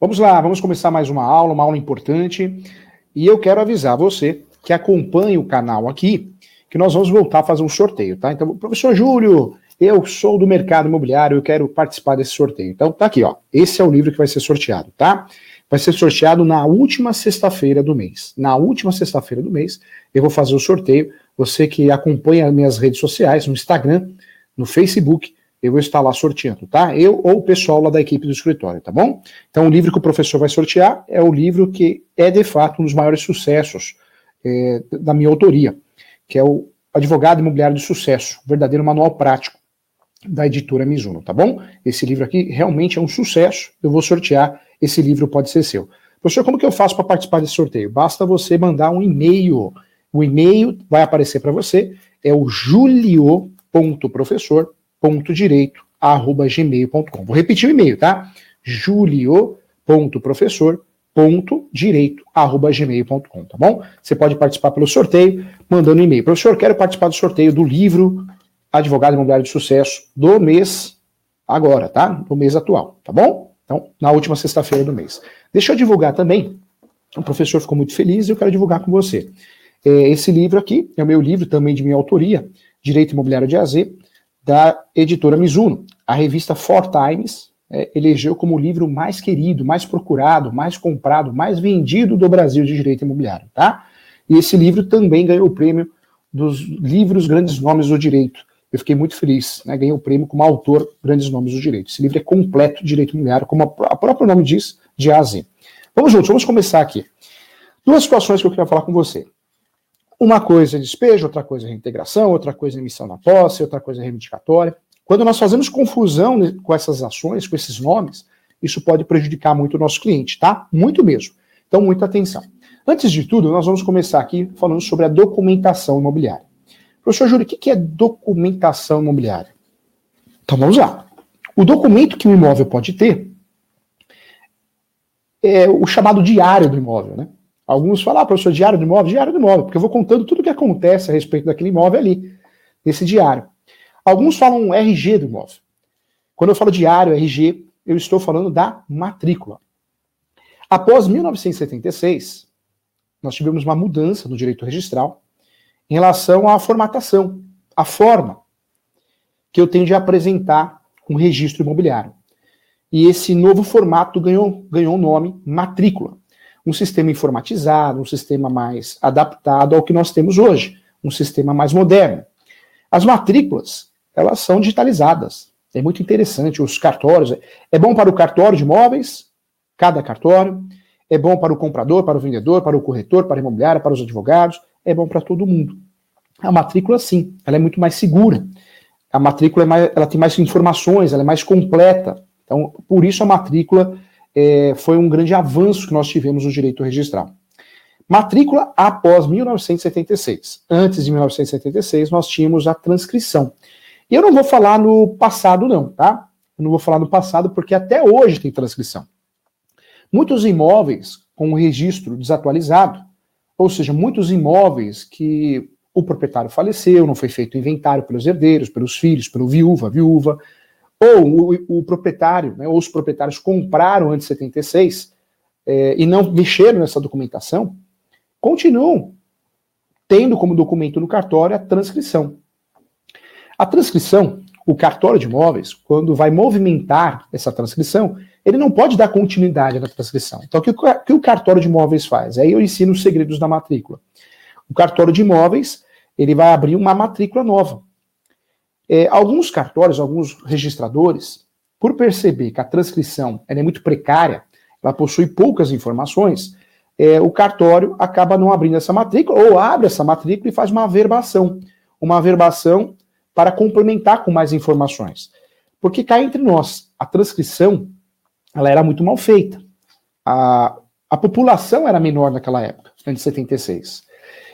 Vamos lá, vamos começar mais uma aula, uma aula importante. E eu quero avisar você que acompanha o canal aqui, que nós vamos voltar a fazer um sorteio, tá? Então, professor Júlio, eu sou do mercado imobiliário, eu quero participar desse sorteio. Então, tá aqui, ó. Esse é o livro que vai ser sorteado, tá? Vai ser sorteado na última sexta-feira do mês. Na última sexta-feira do mês, eu vou fazer o sorteio. Você que acompanha minhas redes sociais, no Instagram, no Facebook, eu vou estar lá sorteando, tá? Eu ou o pessoal lá da equipe do escritório, tá bom? Então, o livro que o professor vai sortear é o livro que é, de fato, um dos maiores sucessos é, da minha autoria, que é o Advogado Imobiliário de Sucesso, verdadeiro manual prático da editora Mizuno, tá bom? Esse livro aqui realmente é um sucesso, eu vou sortear, esse livro pode ser seu. Professor, como que eu faço para participar desse sorteio? Basta você mandar um e-mail. O e-mail vai aparecer para você, é o julio.professor julio.direito@gmail.com. Vou repetir o e-mail, tá? julio.professor.direito@gmail.com, tá bom? Você pode participar pelo sorteio mandando um e-mail. Professor, quero participar do sorteio do livro Advogado Imobiliário de Sucesso do mês agora, tá? Do mês atual, tá bom? Então, na última sexta-feira do mês. Deixa eu divulgar também. O professor ficou muito feliz e eu quero divulgar com você. É, esse livro aqui é o meu livro também de minha autoria, Direito Imobiliário de AZ da editora Mizuno. A revista Four Times é, elegeu como o livro mais querido, mais procurado, mais comprado, mais vendido do Brasil de direito imobiliário, tá? E esse livro também ganhou o prêmio dos livros Grandes Nomes do Direito. Eu fiquei muito feliz, né? Ganhei o prêmio como autor Grandes Nomes do Direito. Esse livro é completo de direito imobiliário, como a próprio nome diz, de A a Z. Vamos juntos, vamos começar aqui. Duas situações que eu queria falar com você. Uma coisa é despejo, outra coisa é reintegração, outra coisa é emissão da posse, outra coisa é reivindicatória. Quando nós fazemos confusão com essas ações, com esses nomes, isso pode prejudicar muito o nosso cliente, tá? Muito mesmo. Então, muita atenção. Antes de tudo, nós vamos começar aqui falando sobre a documentação imobiliária. Professor Júlio, o que é documentação imobiliária? Então vamos lá. O documento que o imóvel pode ter é o chamado diário do imóvel, né? Alguns falam, ah, professor, diário do imóvel? Diário do imóvel, porque eu vou contando tudo o que acontece a respeito daquele imóvel ali, nesse diário. Alguns falam RG do imóvel. Quando eu falo diário, RG, eu estou falando da matrícula. Após 1976, nós tivemos uma mudança no direito registral em relação à formatação, a forma que eu tenho de apresentar um registro imobiliário. E esse novo formato ganhou, ganhou o nome matrícula um sistema informatizado, um sistema mais adaptado ao que nós temos hoje, um sistema mais moderno. As matrículas, elas são digitalizadas. É muito interessante. Os cartórios, é bom para o cartório de imóveis, cada cartório, é bom para o comprador, para o vendedor, para o corretor, para a imobiliária, para os advogados, é bom para todo mundo. A matrícula, sim, ela é muito mais segura. A matrícula é mais, ela tem mais informações, ela é mais completa. Então, por isso a matrícula é, foi um grande avanço que nós tivemos no direito registral. Matrícula após 1976. Antes de 1976, nós tínhamos a transcrição. E eu não vou falar no passado, não, tá? Eu não vou falar no passado, porque até hoje tem transcrição. Muitos imóveis com o registro desatualizado, ou seja, muitos imóveis que o proprietário faleceu, não foi feito inventário pelos herdeiros, pelos filhos, pelo viúva, viúva, ou o, o proprietário, né, ou os proprietários compraram antes de 76 é, e não mexeram nessa documentação, continuam tendo como documento no cartório a transcrição. A transcrição, o cartório de imóveis, quando vai movimentar essa transcrição, ele não pode dar continuidade na transcrição. Então, o que, o que o cartório de imóveis faz? Aí eu ensino os segredos da matrícula. O cartório de imóveis, ele vai abrir uma matrícula nova. É, alguns cartórios, alguns registradores, por perceber que a transcrição é muito precária, ela possui poucas informações, é, o cartório acaba não abrindo essa matrícula, ou abre essa matrícula e faz uma averbação. Uma averbação para complementar com mais informações. Porque cá entre nós, a transcrição ela era muito mal feita. A, a população era menor naquela época, antes de 76.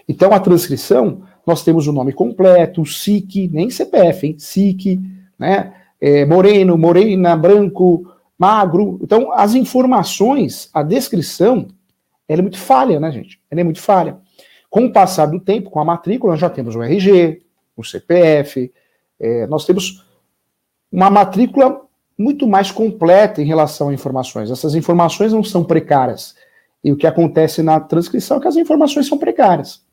Então a transcrição nós temos o nome completo, SIC, nem CPF, hein? SIC, né? É, moreno, morena, branco, magro. Então, as informações, a descrição, ela é muito falha, né, gente? Ela é muito falha. Com o passar do tempo, com a matrícula, nós já temos o RG, o CPF, é, nós temos uma matrícula muito mais completa em relação a informações. Essas informações não são precárias. E o que acontece na transcrição é que as informações são precárias.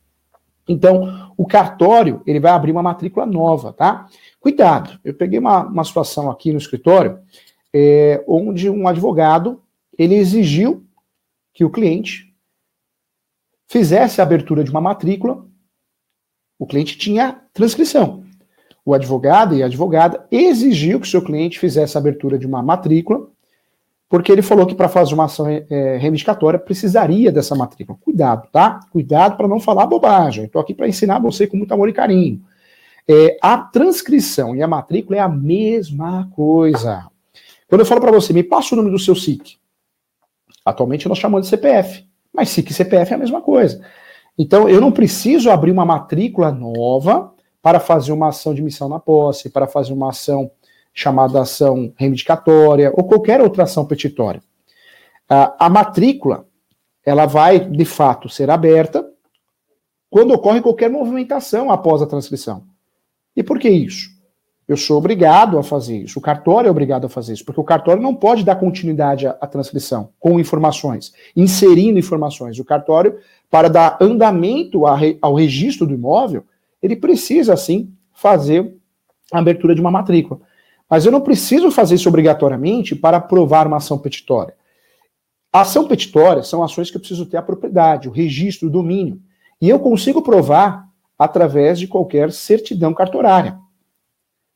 Então, o cartório, ele vai abrir uma matrícula nova, tá? Cuidado, eu peguei uma, uma situação aqui no escritório, é, onde um advogado, ele exigiu que o cliente fizesse a abertura de uma matrícula, o cliente tinha transcrição. O advogado e a advogada exigiu que o seu cliente fizesse a abertura de uma matrícula, porque ele falou que para fazer uma ação é, reivindicatória precisaria dessa matrícula. Cuidado, tá? Cuidado para não falar bobagem. Estou aqui para ensinar você com muito amor e carinho. É, a transcrição e a matrícula é a mesma coisa. Quando eu falo para você, me passa o número do seu SIC. Atualmente nós chamamos de CPF, mas SIC e CPF é a mesma coisa. Então eu não preciso abrir uma matrícula nova para fazer uma ação de missão na posse, para fazer uma ação chamada ação reivindicatória ou qualquer outra ação petitória. A, matrícula, ela vai, de fato, ser aberta quando ocorre qualquer movimentação após a transcrição. E por que isso? Eu sou obrigado a fazer isso, o cartório é obrigado a fazer isso, porque o cartório não pode dar continuidade à, transcrição com informações, inserindo informações. O cartório, para dar andamento ao registro do imóvel, ele precisa, sim, fazer a abertura de uma matrícula. Mas eu não preciso fazer isso obrigatoriamente para aprovar uma ação petitória. Ação petitória são ações que eu preciso ter a propriedade, o registro, o domínio. E eu consigo provar através de qualquer certidão cartorária.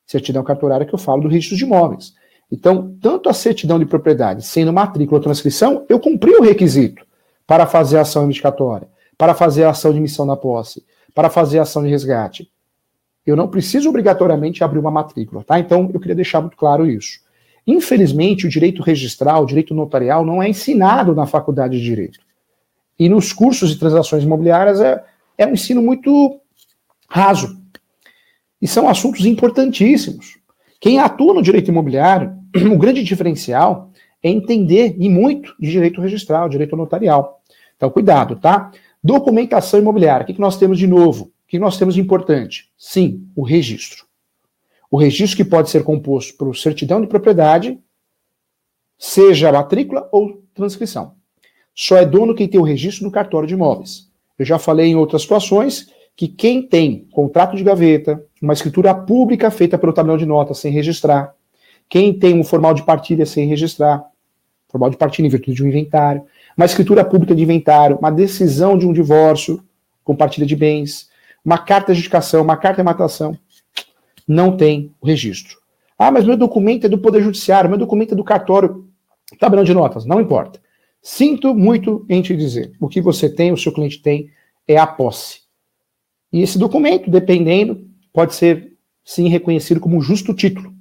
Certidão cartorária que eu falo do registro de imóveis. Então, tanto a certidão de propriedade, sendo matrícula ou transcrição, eu cumpri o requisito para fazer a ação indicatória, para fazer a ação de missão na posse, para fazer a ação de resgate eu não preciso obrigatoriamente abrir uma matrícula, tá? Então, eu queria deixar muito claro isso. Infelizmente, o direito registral, o direito notarial, não é ensinado na faculdade de direito. E nos cursos de transações imobiliárias é, é um ensino muito raso. E são assuntos importantíssimos. Quem atua no direito imobiliário, o grande diferencial é entender e muito de direito registral, direito notarial. Então, cuidado, tá? Documentação imobiliária. O que nós temos de novo? O que nós temos importante? Sim, o registro. O registro que pode ser composto por certidão de propriedade, seja matrícula ou transcrição. Só é dono quem tem o registro no cartório de imóveis. Eu já falei em outras situações que quem tem contrato de gaveta, uma escritura pública feita pelo tabelião de notas sem registrar, quem tem um formal de partilha sem registrar, formal de partilha em virtude de um inventário, uma escritura pública de inventário, uma decisão de um divórcio com partilha de bens, uma carta de indicação, uma carta de matação, não tem registro. Ah, mas meu documento é do Poder Judiciário, meu documento é do cartório, tabelão de notas, não importa. Sinto muito em te dizer, o que você tem, o seu cliente tem, é a posse. E esse documento, dependendo, pode ser sim reconhecido como justo título.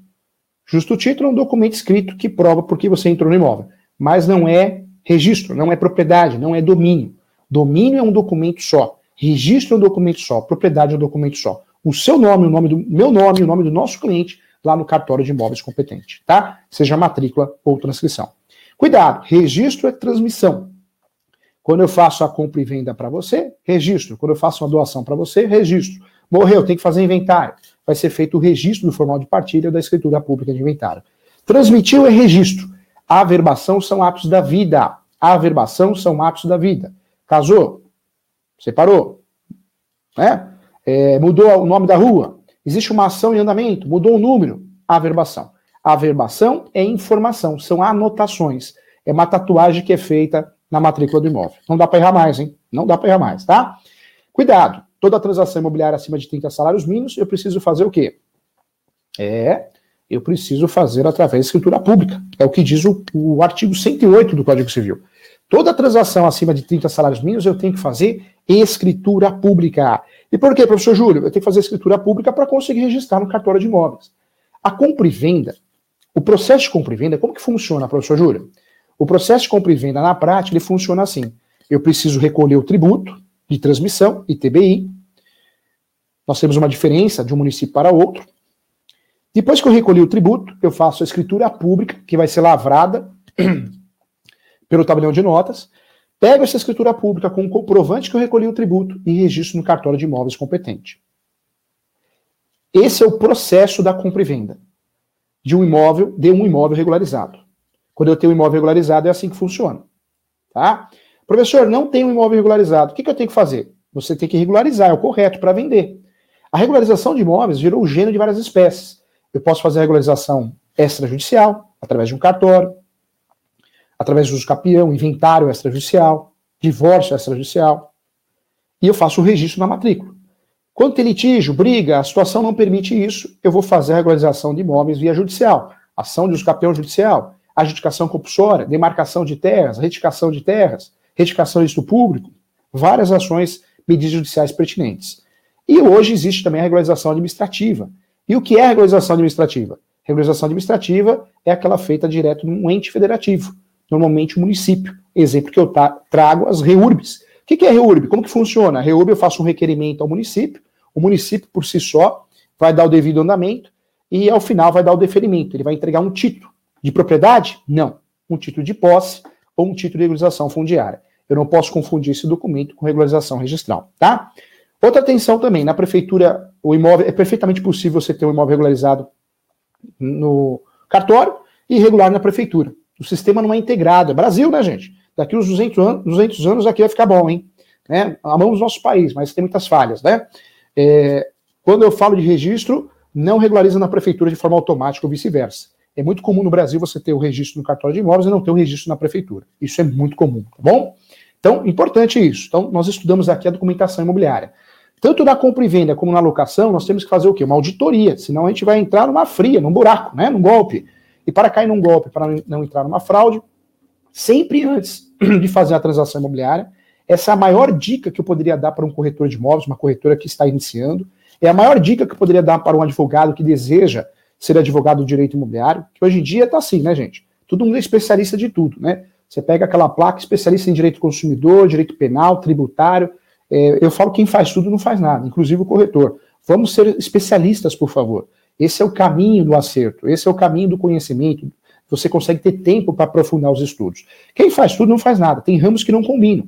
Justo título é um documento escrito que prova por que você entrou no imóvel, mas não é registro, não é propriedade, não é domínio. Domínio é um documento só. Registro é um documento só, propriedade é um documento só. O seu nome, o nome do meu nome, o nome do nosso cliente lá no cartório de imóveis competente, tá? Seja matrícula ou transcrição. Cuidado, registro é transmissão. Quando eu faço a compra e venda para você, registro. Quando eu faço uma doação para você, registro. Morreu, tem que fazer inventário. Vai ser feito o registro do formal de partilha da escritura pública de inventário. Transmitiu é registro. A averbação são atos da vida. A averbação são atos da vida. Casou? Separou. Né? É, mudou o nome da rua. Existe uma ação em andamento, mudou o número. Averbação. Averbação é informação, são anotações. É uma tatuagem que é feita na matrícula do imóvel. Não dá para errar mais, hein? Não dá para errar mais, tá? Cuidado. Toda transação imobiliária acima de 30 salários mínimos, eu preciso fazer o quê? É, eu preciso fazer através da escritura pública. É o que diz o, o artigo 108 do Código Civil. Toda transação acima de 30 salários mínimos eu tenho que fazer escritura pública. E por quê, professor Júlio? Eu tenho que fazer escritura pública para conseguir registrar no cartório de imóveis. A compra e venda, o processo de compra e venda, como que funciona, professor Júlio? O processo de compra e venda, na prática, ele funciona assim. Eu preciso recolher o tributo de transmissão, ITBI. Nós temos uma diferença de um município para outro. Depois que eu recolhi o tributo, eu faço a escritura pública, que vai ser lavrada pelo tabelião de notas, pego essa escritura pública com o comprovante que eu recolhi o tributo e registro no cartório de imóveis competente. Esse é o processo da compra e venda. de um imóvel, de um imóvel regularizado. Quando eu tenho um imóvel regularizado, é assim que funciona. Tá? Professor, não tem um imóvel regularizado. O que, que eu tenho que fazer? Você tem que regularizar, é o correto para vender. A regularização de imóveis gerou o gênero de várias espécies. Eu posso fazer a regularização extrajudicial, através de um cartório, através do uso capião, inventário extrajudicial, divórcio extrajudicial. E eu faço o registro na matrícula. Quando tem litígio, briga, a situação não permite isso, eu vou fazer a regularização de imóveis via judicial. Ação de uso capião judicial, adjudicação compulsória, demarcação de terras, retificação de terras, retificação de público, várias ações, medidas judiciais pertinentes. E hoje existe também a regularização administrativa. E o que é regularização administrativa? Regularização administrativa é aquela feita direto num ente federativo, normalmente o município. Exemplo que eu trago, as REURBs. O que é REURB? Como que funciona? A REURB eu faço um requerimento ao município, o município, por si só, vai dar o devido andamento e, ao final, vai dar o deferimento. Ele vai entregar um título de propriedade? Não. Um título de posse ou um título de regularização fundiária. Eu não posso confundir esse documento com regularização registral, tá? Outra atenção também, na prefeitura, o imóvel, é perfeitamente possível você ter um imóvel regularizado no cartório e irregular na prefeitura. O sistema não é integrado. É Brasil, né, gente? Daqui uns 200 anos, 200 anos aqui vai ficar bom, hein? Né? Amamos nosso país, mas tem muitas falhas, né? É, quando eu falo de registro, não regulariza na prefeitura de forma automática ou vice-versa. É muito comum no Brasil você ter o registro no cartório de imóveis e não ter o registro na prefeitura. Isso é muito comum, tá bom? Então, importante isso. Então, nós estudamos aqui a documentação imobiliária. Tanto na compra e venda como na locação, nós temos que fazer o quê? Uma auditoria, senão a gente vai entrar numa fria, num buraco, né? num golpe. E para cair num golpe, para não entrar numa fraude, sempre antes de fazer a transação imobiliária, essa é a maior dica que eu poderia dar para um corretor de imóveis, uma corretora que está iniciando. É a maior dica que eu poderia dar para um advogado que deseja ser advogado do direito imobiliário, que hoje em dia está assim, né, gente? Todo mundo é especialista de tudo, né? Você pega aquela placa especialista em direito consumidor, direito penal, tributário. É, eu falo quem faz tudo não faz nada, inclusive o corretor. Vamos ser especialistas, por favor. Esse é o caminho do acerto, esse é o caminho do conhecimento. Você consegue ter tempo para aprofundar os estudos. Quem faz tudo não faz nada. Tem ramos que não combinam.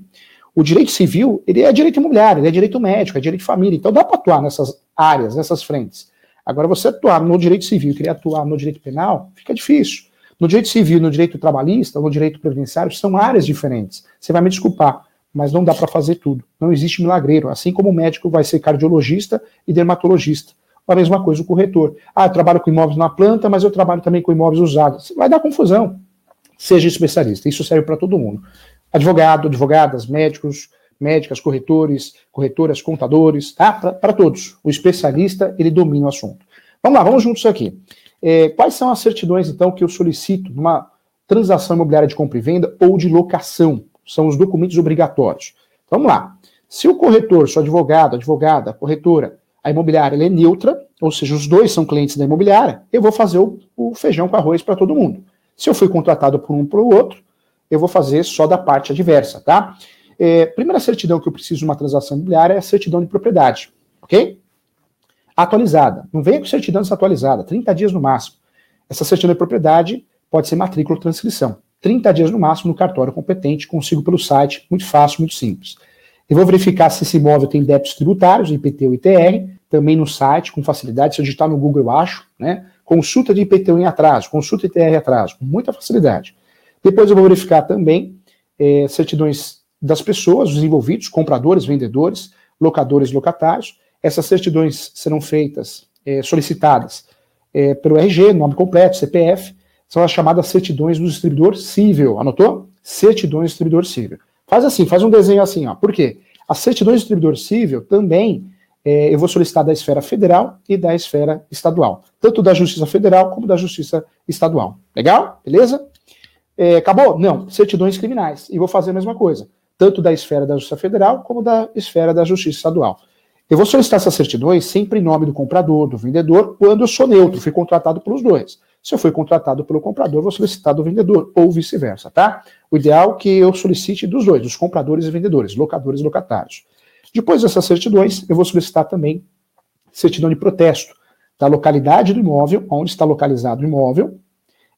O direito civil, ele é direito imobiliário, ele é direito médico, é direito de família. Então dá para atuar nessas áreas, nessas frentes. Agora, você atuar no direito civil e querer atuar no direito penal, fica difícil. No direito civil, no direito trabalhista, no direito previdenciário, são áreas diferentes. Você vai me desculpar, mas não dá para fazer tudo. Não existe milagreiro. Assim como o médico vai ser cardiologista e dermatologista. A mesma coisa o corretor. Ah, eu trabalho com imóveis na planta, mas eu trabalho também com imóveis usados. Vai dar confusão. Seja especialista. Isso serve para todo mundo. Advogado, advogadas, médicos, médicas, corretores, corretoras, contadores, tá? Para todos. O especialista, ele domina o assunto. Vamos lá, vamos juntos aqui. É, quais são as certidões, então, que eu solicito numa transação imobiliária de compra e venda ou de locação? São os documentos obrigatórios. Vamos lá. Se o corretor, se o advogado, advogada, corretora, a imobiliária é neutra, ou seja, os dois são clientes da imobiliária, eu vou fazer o, o feijão com arroz para todo mundo. Se eu fui contratado por um para o outro, eu vou fazer só da parte adversa, tá? É, primeira certidão que eu preciso de uma transação imobiliária é a certidão de propriedade, ok? atualizada. Não venha com certidão desatualizada, 30 dias no máximo. Essa certidão de propriedade pode ser matrícula ou transcrição. 30 dias no máximo no cartório competente, consigo pelo site, muito fácil, muito simples. Eu vou verificar se esse imóvel tem débitos tributários, IPTU e ITR, também no site, com facilidade. Se eu digitar no Google, eu acho, né? Consulta de IPTU em atraso, consulta ITR em atraso, com muita facilidade. Depois eu vou verificar também é, certidões das pessoas, os envolvidos, compradores, vendedores, locadores, locatários, essas certidões serão feitas, é, solicitadas é, pelo RG, nome completo, CPF, são as chamadas certidões do distribuidor civil. Anotou? Certidões do distribuidor civil. Faz assim, faz um desenho assim, ó. Por quê? As certidões do distribuidor civil também é, eu vou solicitar da esfera federal e da esfera estadual. Tanto da Justiça Federal como da Justiça Estadual. Legal? Beleza? É, acabou? Não. Certidões criminais. E vou fazer a mesma coisa. Tanto da esfera da Justiça Federal como da esfera da Justiça Estadual. Eu vou solicitar essas certidões sempre em nome do comprador, do vendedor, quando eu sou neutro, fui contratado pelos dois. Se eu fui contratado pelo comprador, vou solicitar do vendedor, ou vice-versa, tá? O ideal é que eu solicite dos dois, dos compradores e vendedores, locadores e locatários. Depois dessas certidões, eu vou solicitar também certidão de protesto da localidade do imóvel, onde está localizado o imóvel,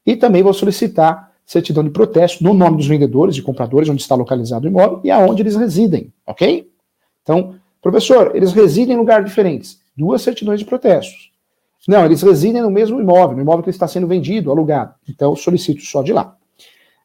e também vou solicitar certidão de protesto no nome dos vendedores e compradores, onde está localizado o imóvel e aonde eles residem, ok? Então, Professor, eles residem em lugares diferentes. Duas certidões de protestos. Não, eles residem no mesmo imóvel, no imóvel que está sendo vendido, alugado. Então, solicito só de lá.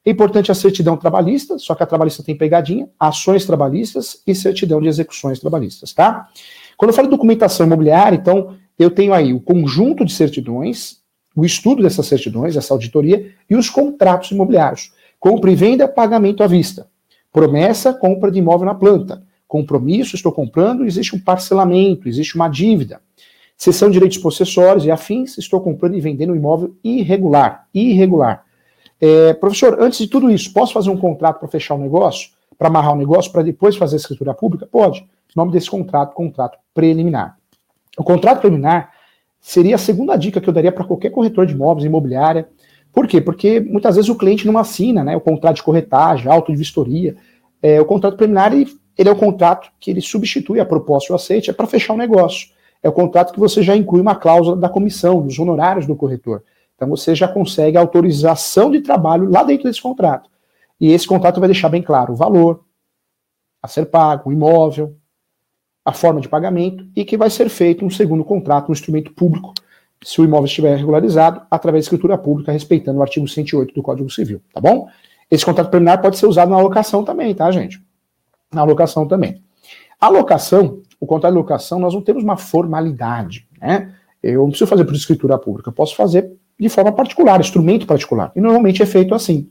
É importante a certidão trabalhista, só que a trabalhista tem pegadinha, ações trabalhistas e certidão de execuções trabalhistas, tá? Quando eu falo documentação imobiliária, então, eu tenho aí o conjunto de certidões, o estudo dessas certidões, essa auditoria, e os contratos imobiliários. Compra e venda, pagamento à vista. Promessa, compra de imóvel na planta. Compromisso, estou comprando, existe um parcelamento, existe uma dívida. Sessão de direitos possessórios e afins, estou comprando e vendendo um imóvel irregular. Irregular. É, professor, antes de tudo isso, posso fazer um contrato para fechar o negócio? Para amarrar o negócio, para depois fazer a escritura pública? Pode. O nome desse contrato, contrato preliminar. O contrato preliminar seria a segunda dica que eu daria para qualquer corretor de imóveis, imobiliária. Por quê? Porque muitas vezes o cliente não assina né, o contrato de corretagem, auto de vistoria. É, o contrato preliminar ele, ele é o contrato que ele substitui a proposta ou aceite, é para fechar o negócio é o contrato que você já inclui uma cláusula da comissão, dos honorários do corretor. Então você já consegue autorização de trabalho lá dentro desse contrato. E esse contrato vai deixar bem claro o valor a ser pago, o imóvel, a forma de pagamento e que vai ser feito um segundo contrato, um instrumento público, se o imóvel estiver regularizado, através de escritura pública, respeitando o artigo 108 do Código Civil, tá bom? Esse contrato preliminar pode ser usado na locação também, tá, gente? Na locação também. A locação, o contrato de locação, nós não temos uma formalidade, né? Eu não preciso fazer por escritura pública, eu posso fazer de forma particular, instrumento particular. E normalmente é feito assim.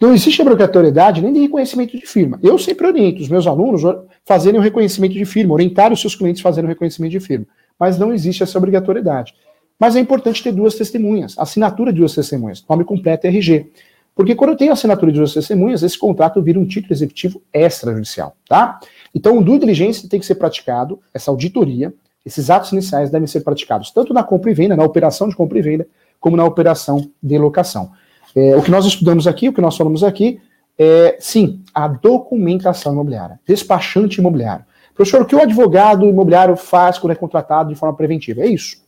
Não existe obrigatoriedade nem de reconhecimento de firma. Eu sempre oriento os meus alunos fazerem o reconhecimento de firma, orientar os seus clientes a fazerem o reconhecimento de firma. Mas não existe essa obrigatoriedade. Mas é importante ter duas testemunhas, assinatura de duas testemunhas, nome completo e RG. Porque quando eu tenho assinatura de duas testemunhas, esse contrato vira um título executivo extrajudicial, tá? Então, o due diligência tem que ser praticado, essa auditoria, esses atos iniciais devem ser praticados tanto na compra e venda, na operação de compra e venda, como na operação de locação. É, o que nós estudamos aqui, o que nós falamos aqui, é, sim, a documentação imobiliária, despachante imobiliário. Professor, o que o advogado imobiliário faz quando é contratado de forma preventiva? É isso.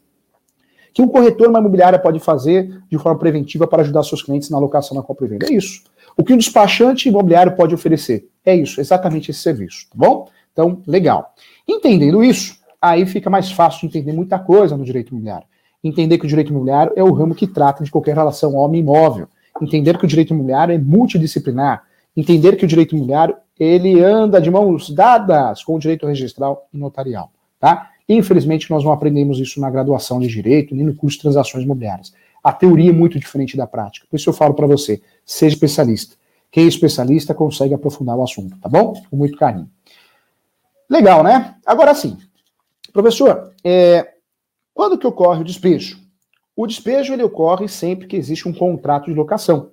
Que um corretor uma imobiliária pode fazer de forma preventiva para ajudar seus clientes na locação, na compra e venda? É isso. O que um despachante imobiliário pode oferecer? É isso, exatamente esse serviço, tá bom? Então, legal. Entendendo isso, aí fica mais fácil de entender muita coisa no direito imobiliário. Entender que o direito imobiliário é o ramo que trata de qualquer relação homem-imóvel. Entender que o direito imobiliário é multidisciplinar. Entender que o direito imobiliário ele anda de mãos dadas com o direito registral e notarial, tá? Infelizmente, nós não aprendemos isso na graduação de Direito, nem no curso de Transações Imobiliárias. A teoria é muito diferente da prática. Por isso eu falo para você, seja especialista. Quem é especialista consegue aprofundar o assunto, tá bom? Com muito carinho. Legal, né? Agora sim, professor, é, quando que ocorre o despejo? O despejo ele ocorre sempre que existe um contrato de locação.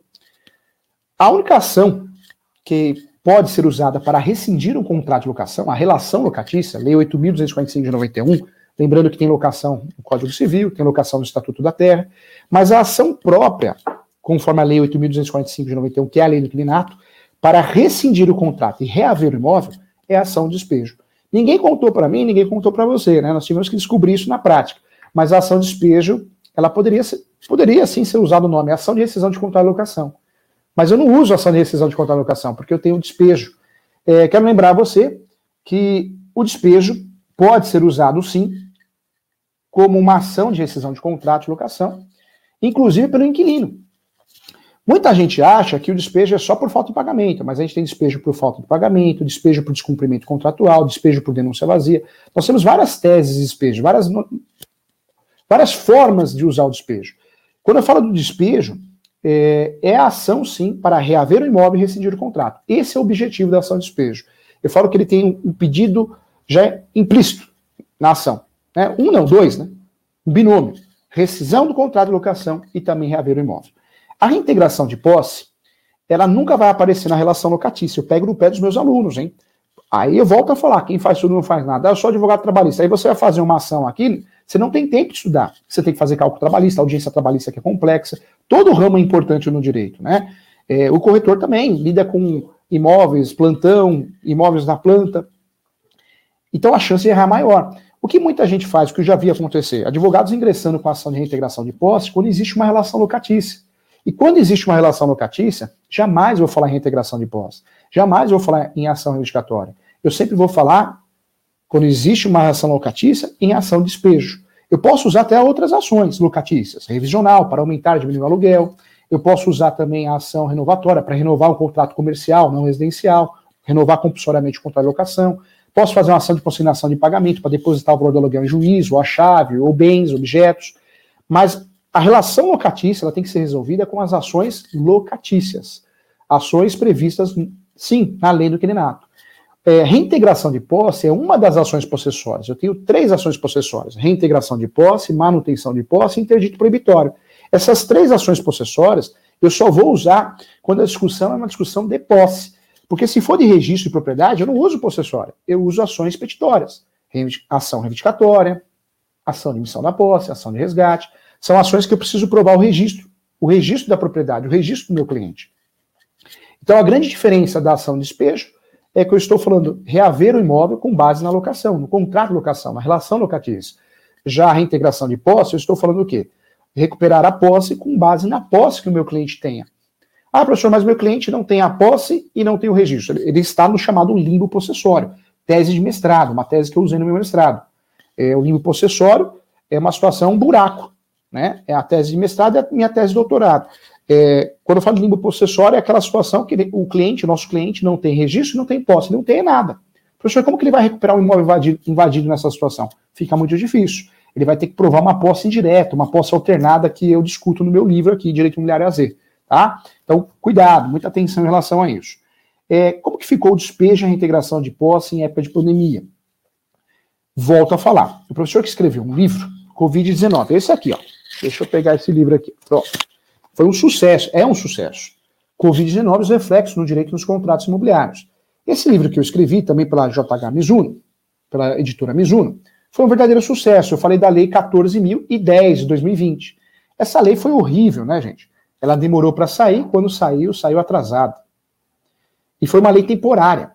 A única ação que pode ser usada para rescindir um contrato de locação, a relação locatícia, Lei 8.245 de 91, lembrando que tem locação no Código Civil, tem locação no Estatuto da Terra, mas a ação própria conforme a Lei 8.245 de 91, que é a lei do inquilinato, para rescindir o contrato e reaver o imóvel, é ação de despejo. Ninguém contou para mim, ninguém contou para você, né? Nós tivemos que descobrir isso na prática. Mas a ação de despejo, ela poderia, ser, poderia sim ser usado o nome ação de rescisão de contrato de locação. Mas eu não uso de rescisão de contrato de locação, porque eu tenho despejo. É, quero lembrar a você que o despejo pode ser usado sim como uma ação de rescisão de contrato de locação, inclusive pelo inquilino. Muita gente acha que o despejo é só por falta de pagamento, mas a gente tem despejo por falta de pagamento, despejo por descumprimento contratual, despejo por denúncia vazia. Nós temos várias teses de despejo, várias, várias formas de usar o despejo. Quando eu falo do despejo, é, é a ação, sim, para reaver o imóvel e rescindir o contrato. Esse é o objetivo da ação de despejo. Eu falo que ele tem um pedido já implícito na ação. Né? Um não, dois, né? Um binômio. Rescisão do contrato de locação e também reaver o imóvel. A reintegração de posse, ela nunca vai aparecer na relação locatícia. Eu pego no pé dos meus alunos, hein? Aí eu volto a falar, quem faz tudo não faz nada. Eu sou advogado trabalhista. Aí você vai fazer uma ação aqui, você não tem tempo de estudar. Você tem que fazer cálculo trabalhista, audiência trabalhista que é complexa. Todo ramo é importante no direito, né? É, o corretor também lida com imóveis, plantão, imóveis na planta. Então a chance de errar é maior. O que muita gente faz, o que eu já vi acontecer, advogados ingressando com ação de reintegração de posse quando existe uma relação locatícia. E quando existe uma relação locatícia, jamais vou falar em reintegração de posse. Jamais vou falar em ação reivindicatória. Eu sempre vou falar, quando existe uma ação locatícia, em ação de despejo. Eu posso usar até outras ações locatícias, revisional, para aumentar e diminuir o aluguel. Eu posso usar também a ação renovatória para renovar o contrato comercial, não residencial, renovar compulsoriamente o contrato de locação. Posso fazer uma ação de consignação de pagamento para depositar o valor do aluguel em juízo, ou a chave, ou bens, objetos. Mas a relação locatícia ela tem que ser resolvida com as ações locatícias. Ações previstas, sim, na lei do quininato. É, reintegração de posse é uma das ações possessórias. Eu tenho três ações possessórias: reintegração de posse, manutenção de posse e interdito proibitório. Essas três ações possessórias eu só vou usar quando a discussão é uma discussão de posse. Porque se for de registro de propriedade, eu não uso possessória, eu uso ações petitórias. Ação reivindicatória, ação de emissão da posse, ação de resgate. São ações que eu preciso provar o registro, o registro da propriedade, o registro do meu cliente. Então a grande diferença da ação de despejo é que eu estou falando reaver o imóvel com base na locação, no contrato de locação, na relação locatícia. Já a reintegração de posse, eu estou falando o quê? Recuperar a posse com base na posse que o meu cliente tenha. Ah, professor, mas meu cliente não tem a posse e não tem o registro. Ele está no chamado limbo possessório, tese de mestrado, uma tese que eu usei no meu mestrado. É, o limbo possessório é uma situação, um buraco. Né? É a tese de mestrado e a minha tese de doutorado. É, quando eu falo de limbo possessório, é aquela situação que o cliente, nosso cliente, não tem registro, não tem posse, não tem nada. Professor, como que ele vai recuperar um imóvel invadido, invadido nessa situação? Fica muito difícil. Ele vai ter que provar uma posse indireta, uma posse alternada que eu discuto no meu livro aqui, Direito Imobiliário AZ. Tá? Então, cuidado, muita atenção em relação a isso. É, como que ficou o despejo e a reintegração de posse em época de pandemia? Volto a falar. O professor que escreveu um livro, Covid-19, esse aqui, ó. Deixa eu pegar esse livro aqui. Pronto. Foi um sucesso, é um sucesso. Covid-19, os reflexos no direito nos contratos imobiliários. Esse livro que eu escrevi, também pela JH Mizuno, pela editora Mizuno, foi um verdadeiro sucesso. Eu falei da lei 14.010 de 2020. Essa lei foi horrível, né, gente? Ela demorou para sair, quando saiu, saiu atrasado. E foi uma lei temporária.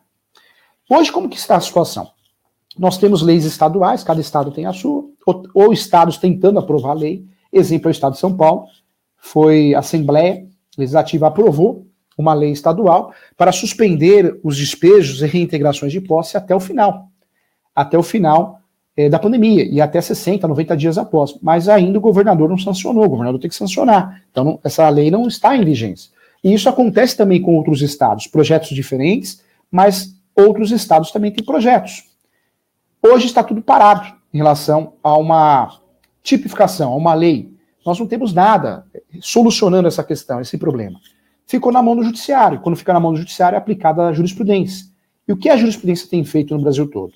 Hoje, como que está a situação? Nós temos leis estaduais, cada estado tem a sua, ou, ou estados tentando aprovar a lei. Exemplo é o estado de São Paulo, foi a Assembleia Legislativa aprovou uma lei estadual para suspender os despejos e reintegrações de posse até o final. Até o final é, da pandemia, e até 60, 90 dias após. Mas ainda o governador não sancionou, o governador tem que sancionar. Então, não, essa lei não está em vigência. E isso acontece também com outros estados, projetos diferentes, mas outros estados também têm projetos. Hoje está tudo parado em relação a uma tipificação, a uma lei nós não temos nada solucionando essa questão, esse problema. Ficou na mão do judiciário. Quando fica na mão do judiciário, é aplicada a jurisprudência. E o que a jurisprudência tem feito no Brasil todo?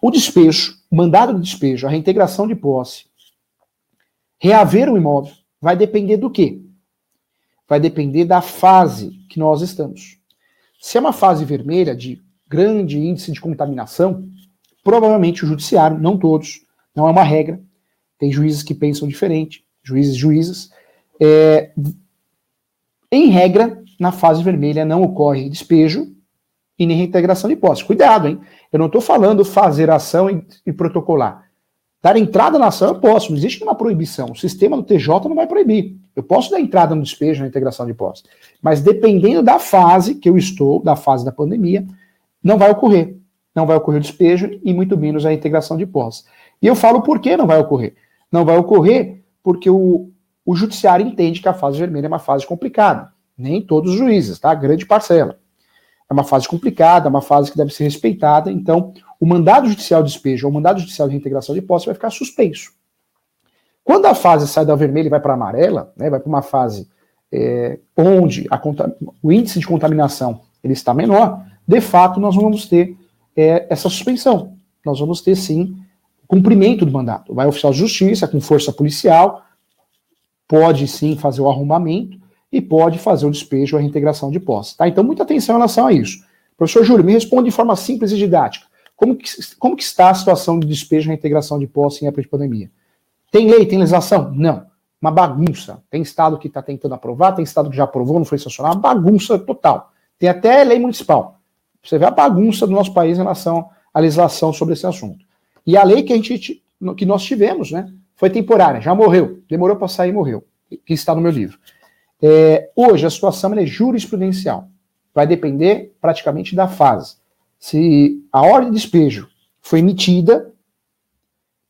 O despejo, o mandado de despejo, a reintegração de posse, reaver o imóvel, vai depender do quê? Vai depender da fase que nós estamos. Se é uma fase vermelha de grande índice de contaminação, provavelmente o judiciário, não todos, não é uma regra, tem juízes que pensam diferente, juízes juízes. É, em regra, na fase vermelha não ocorre despejo e nem reintegração de posse. Cuidado, hein? Eu não estou falando fazer ação e, e, protocolar. Dar entrada na ação eu posso, não existe uma proibição. O sistema do TJ não vai proibir. Eu posso dar entrada no despejo, na integração de posse. Mas dependendo da fase que eu estou, da fase da pandemia, não vai ocorrer. Não vai ocorrer o despejo e muito menos a integração de posse. E eu falo por que não vai ocorrer. Não vai ocorrer porque o, o judiciário entende que a fase vermelha é uma fase complicada. Nem todos os juízes, tá? Grande parcela. É uma fase complicada, é uma fase que deve ser respeitada. Então, o mandado judicial de despejo ou o mandado judicial de reintegração de posse vai ficar suspenso. Quando a fase sai da vermelha e vai para amarela, né, vai para uma fase é, onde a, o índice de contaminação ele está menor, de fato nós vamos ter é, essa suspensão. Nós vamos ter sim cumprimento do mandato. Vai oficial de justiça com força policial, pode sim fazer o arrombamento e pode fazer o despejo, a reintegração de posse. Tá? Então, muita atenção em relação a isso. Professor Júlio, me responde de forma simples e didática. Como que, como que está a situação de despejo e reintegração de posse em época de pandemia? Tem lei, tem legislação? Não. Uma bagunça. Tem estado que está tentando aprovar, tem estado que já aprovou, não foi sancionado. Uma bagunça total. Tem até lei municipal. Você vê a bagunça do nosso país em relação à legislação sobre esse assunto. E a lei que, a gente, que nós tivemos, né, foi temporária, já morreu, demorou para sair morreu, que está no meu livro. É, hoje a situação é jurisprudencial, vai depender praticamente da fase. Se a ordem de despejo foi emitida,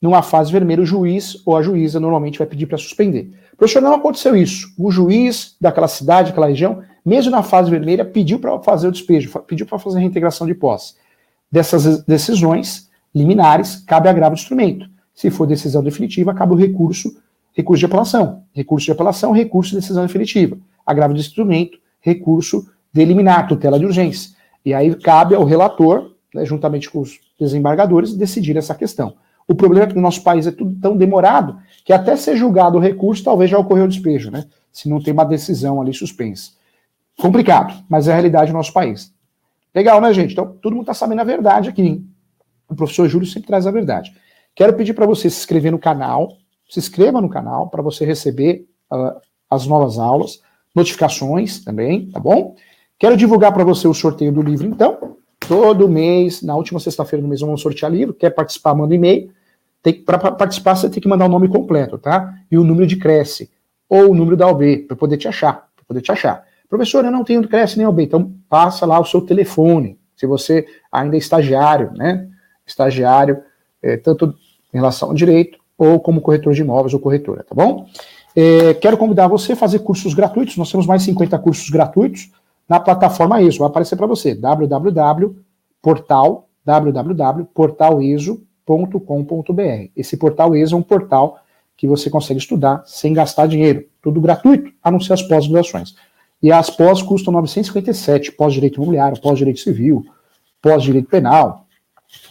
numa fase vermelha, o juiz ou a juíza normalmente vai pedir para suspender. Professor, não aconteceu isso. O juiz daquela cidade, daquela região, mesmo na fase vermelha, pediu para fazer o despejo, pediu para fazer a reintegração de posse. Dessas decisões liminares, cabe agravo de instrumento. Se for decisão definitiva, cabe o recurso, recurso de apelação. Recurso de apelação, recurso de decisão definitiva. Agravo de instrumento, recurso de liminar, tutela de urgência. E aí cabe ao relator, né, juntamente com os desembargadores, decidir essa questão. O problema é que no nosso país é tudo tão demorado que até ser julgado o recurso, talvez já ocorreu o despejo, né? Se não tem uma decisão ali suspensa. Complicado, mas é a realidade do nosso país. Legal, né, gente? Então, todo mundo está sabendo a verdade aqui. Hein? O professor Júlio sempre traz a verdade. Quero pedir para você se inscrever no canal, se inscreva no canal para você receber uh, as novas aulas, notificações também, tá bom? Quero divulgar para você o sorteio do livro, então. Todo mês, na última sexta-feira do mês, vamos sortear livro. Quer participar, manda um e-mail. Para participar, você tem que mandar o nome completo, tá? E o número de Cresce, ou o número da OB, para poder te achar. Para poder te achar. Professor, eu não tenho Cresce nem OB, então passa lá o seu telefone. Se você ainda é estagiário, né? Estagiário, é, tanto em relação ao direito, ou como corretor de imóveis ou corretora, tá bom? É, quero convidar você a fazer cursos gratuitos. Nós temos mais 50 cursos gratuitos na plataforma ISO. Vai aparecer para você, www.portal, www.portaliso.com.br. Esse portal ISO é um portal que você consegue estudar sem gastar dinheiro. Tudo gratuito, a não ser as pós-graduações. E as pós custam 957, pós-direito imobiliário, pós-direito civil, pós-direito penal,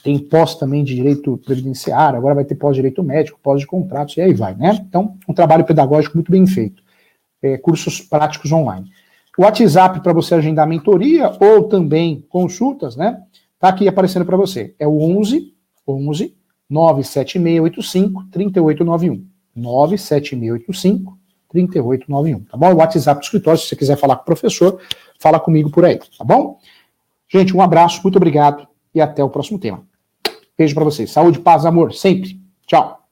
tem pós também de direito previdenciário, agora vai ter pós-direito médico, pós de contratos, e aí vai, né? Então, um trabalho pedagógico muito bem feito. É, cursos práticos online. O WhatsApp para você agendar mentoria ou também consultas, né? Tá aqui aparecendo para você. É o 11 11 97685 3891. 97685 3891, tá bom? O WhatsApp do escritório, se você quiser falar com o professor, fala comigo por aí, tá bom? Gente, um abraço, muito obrigado e até o próximo tema. Beijo para vocês. Saúde, paz, amor, sempre. Tchau.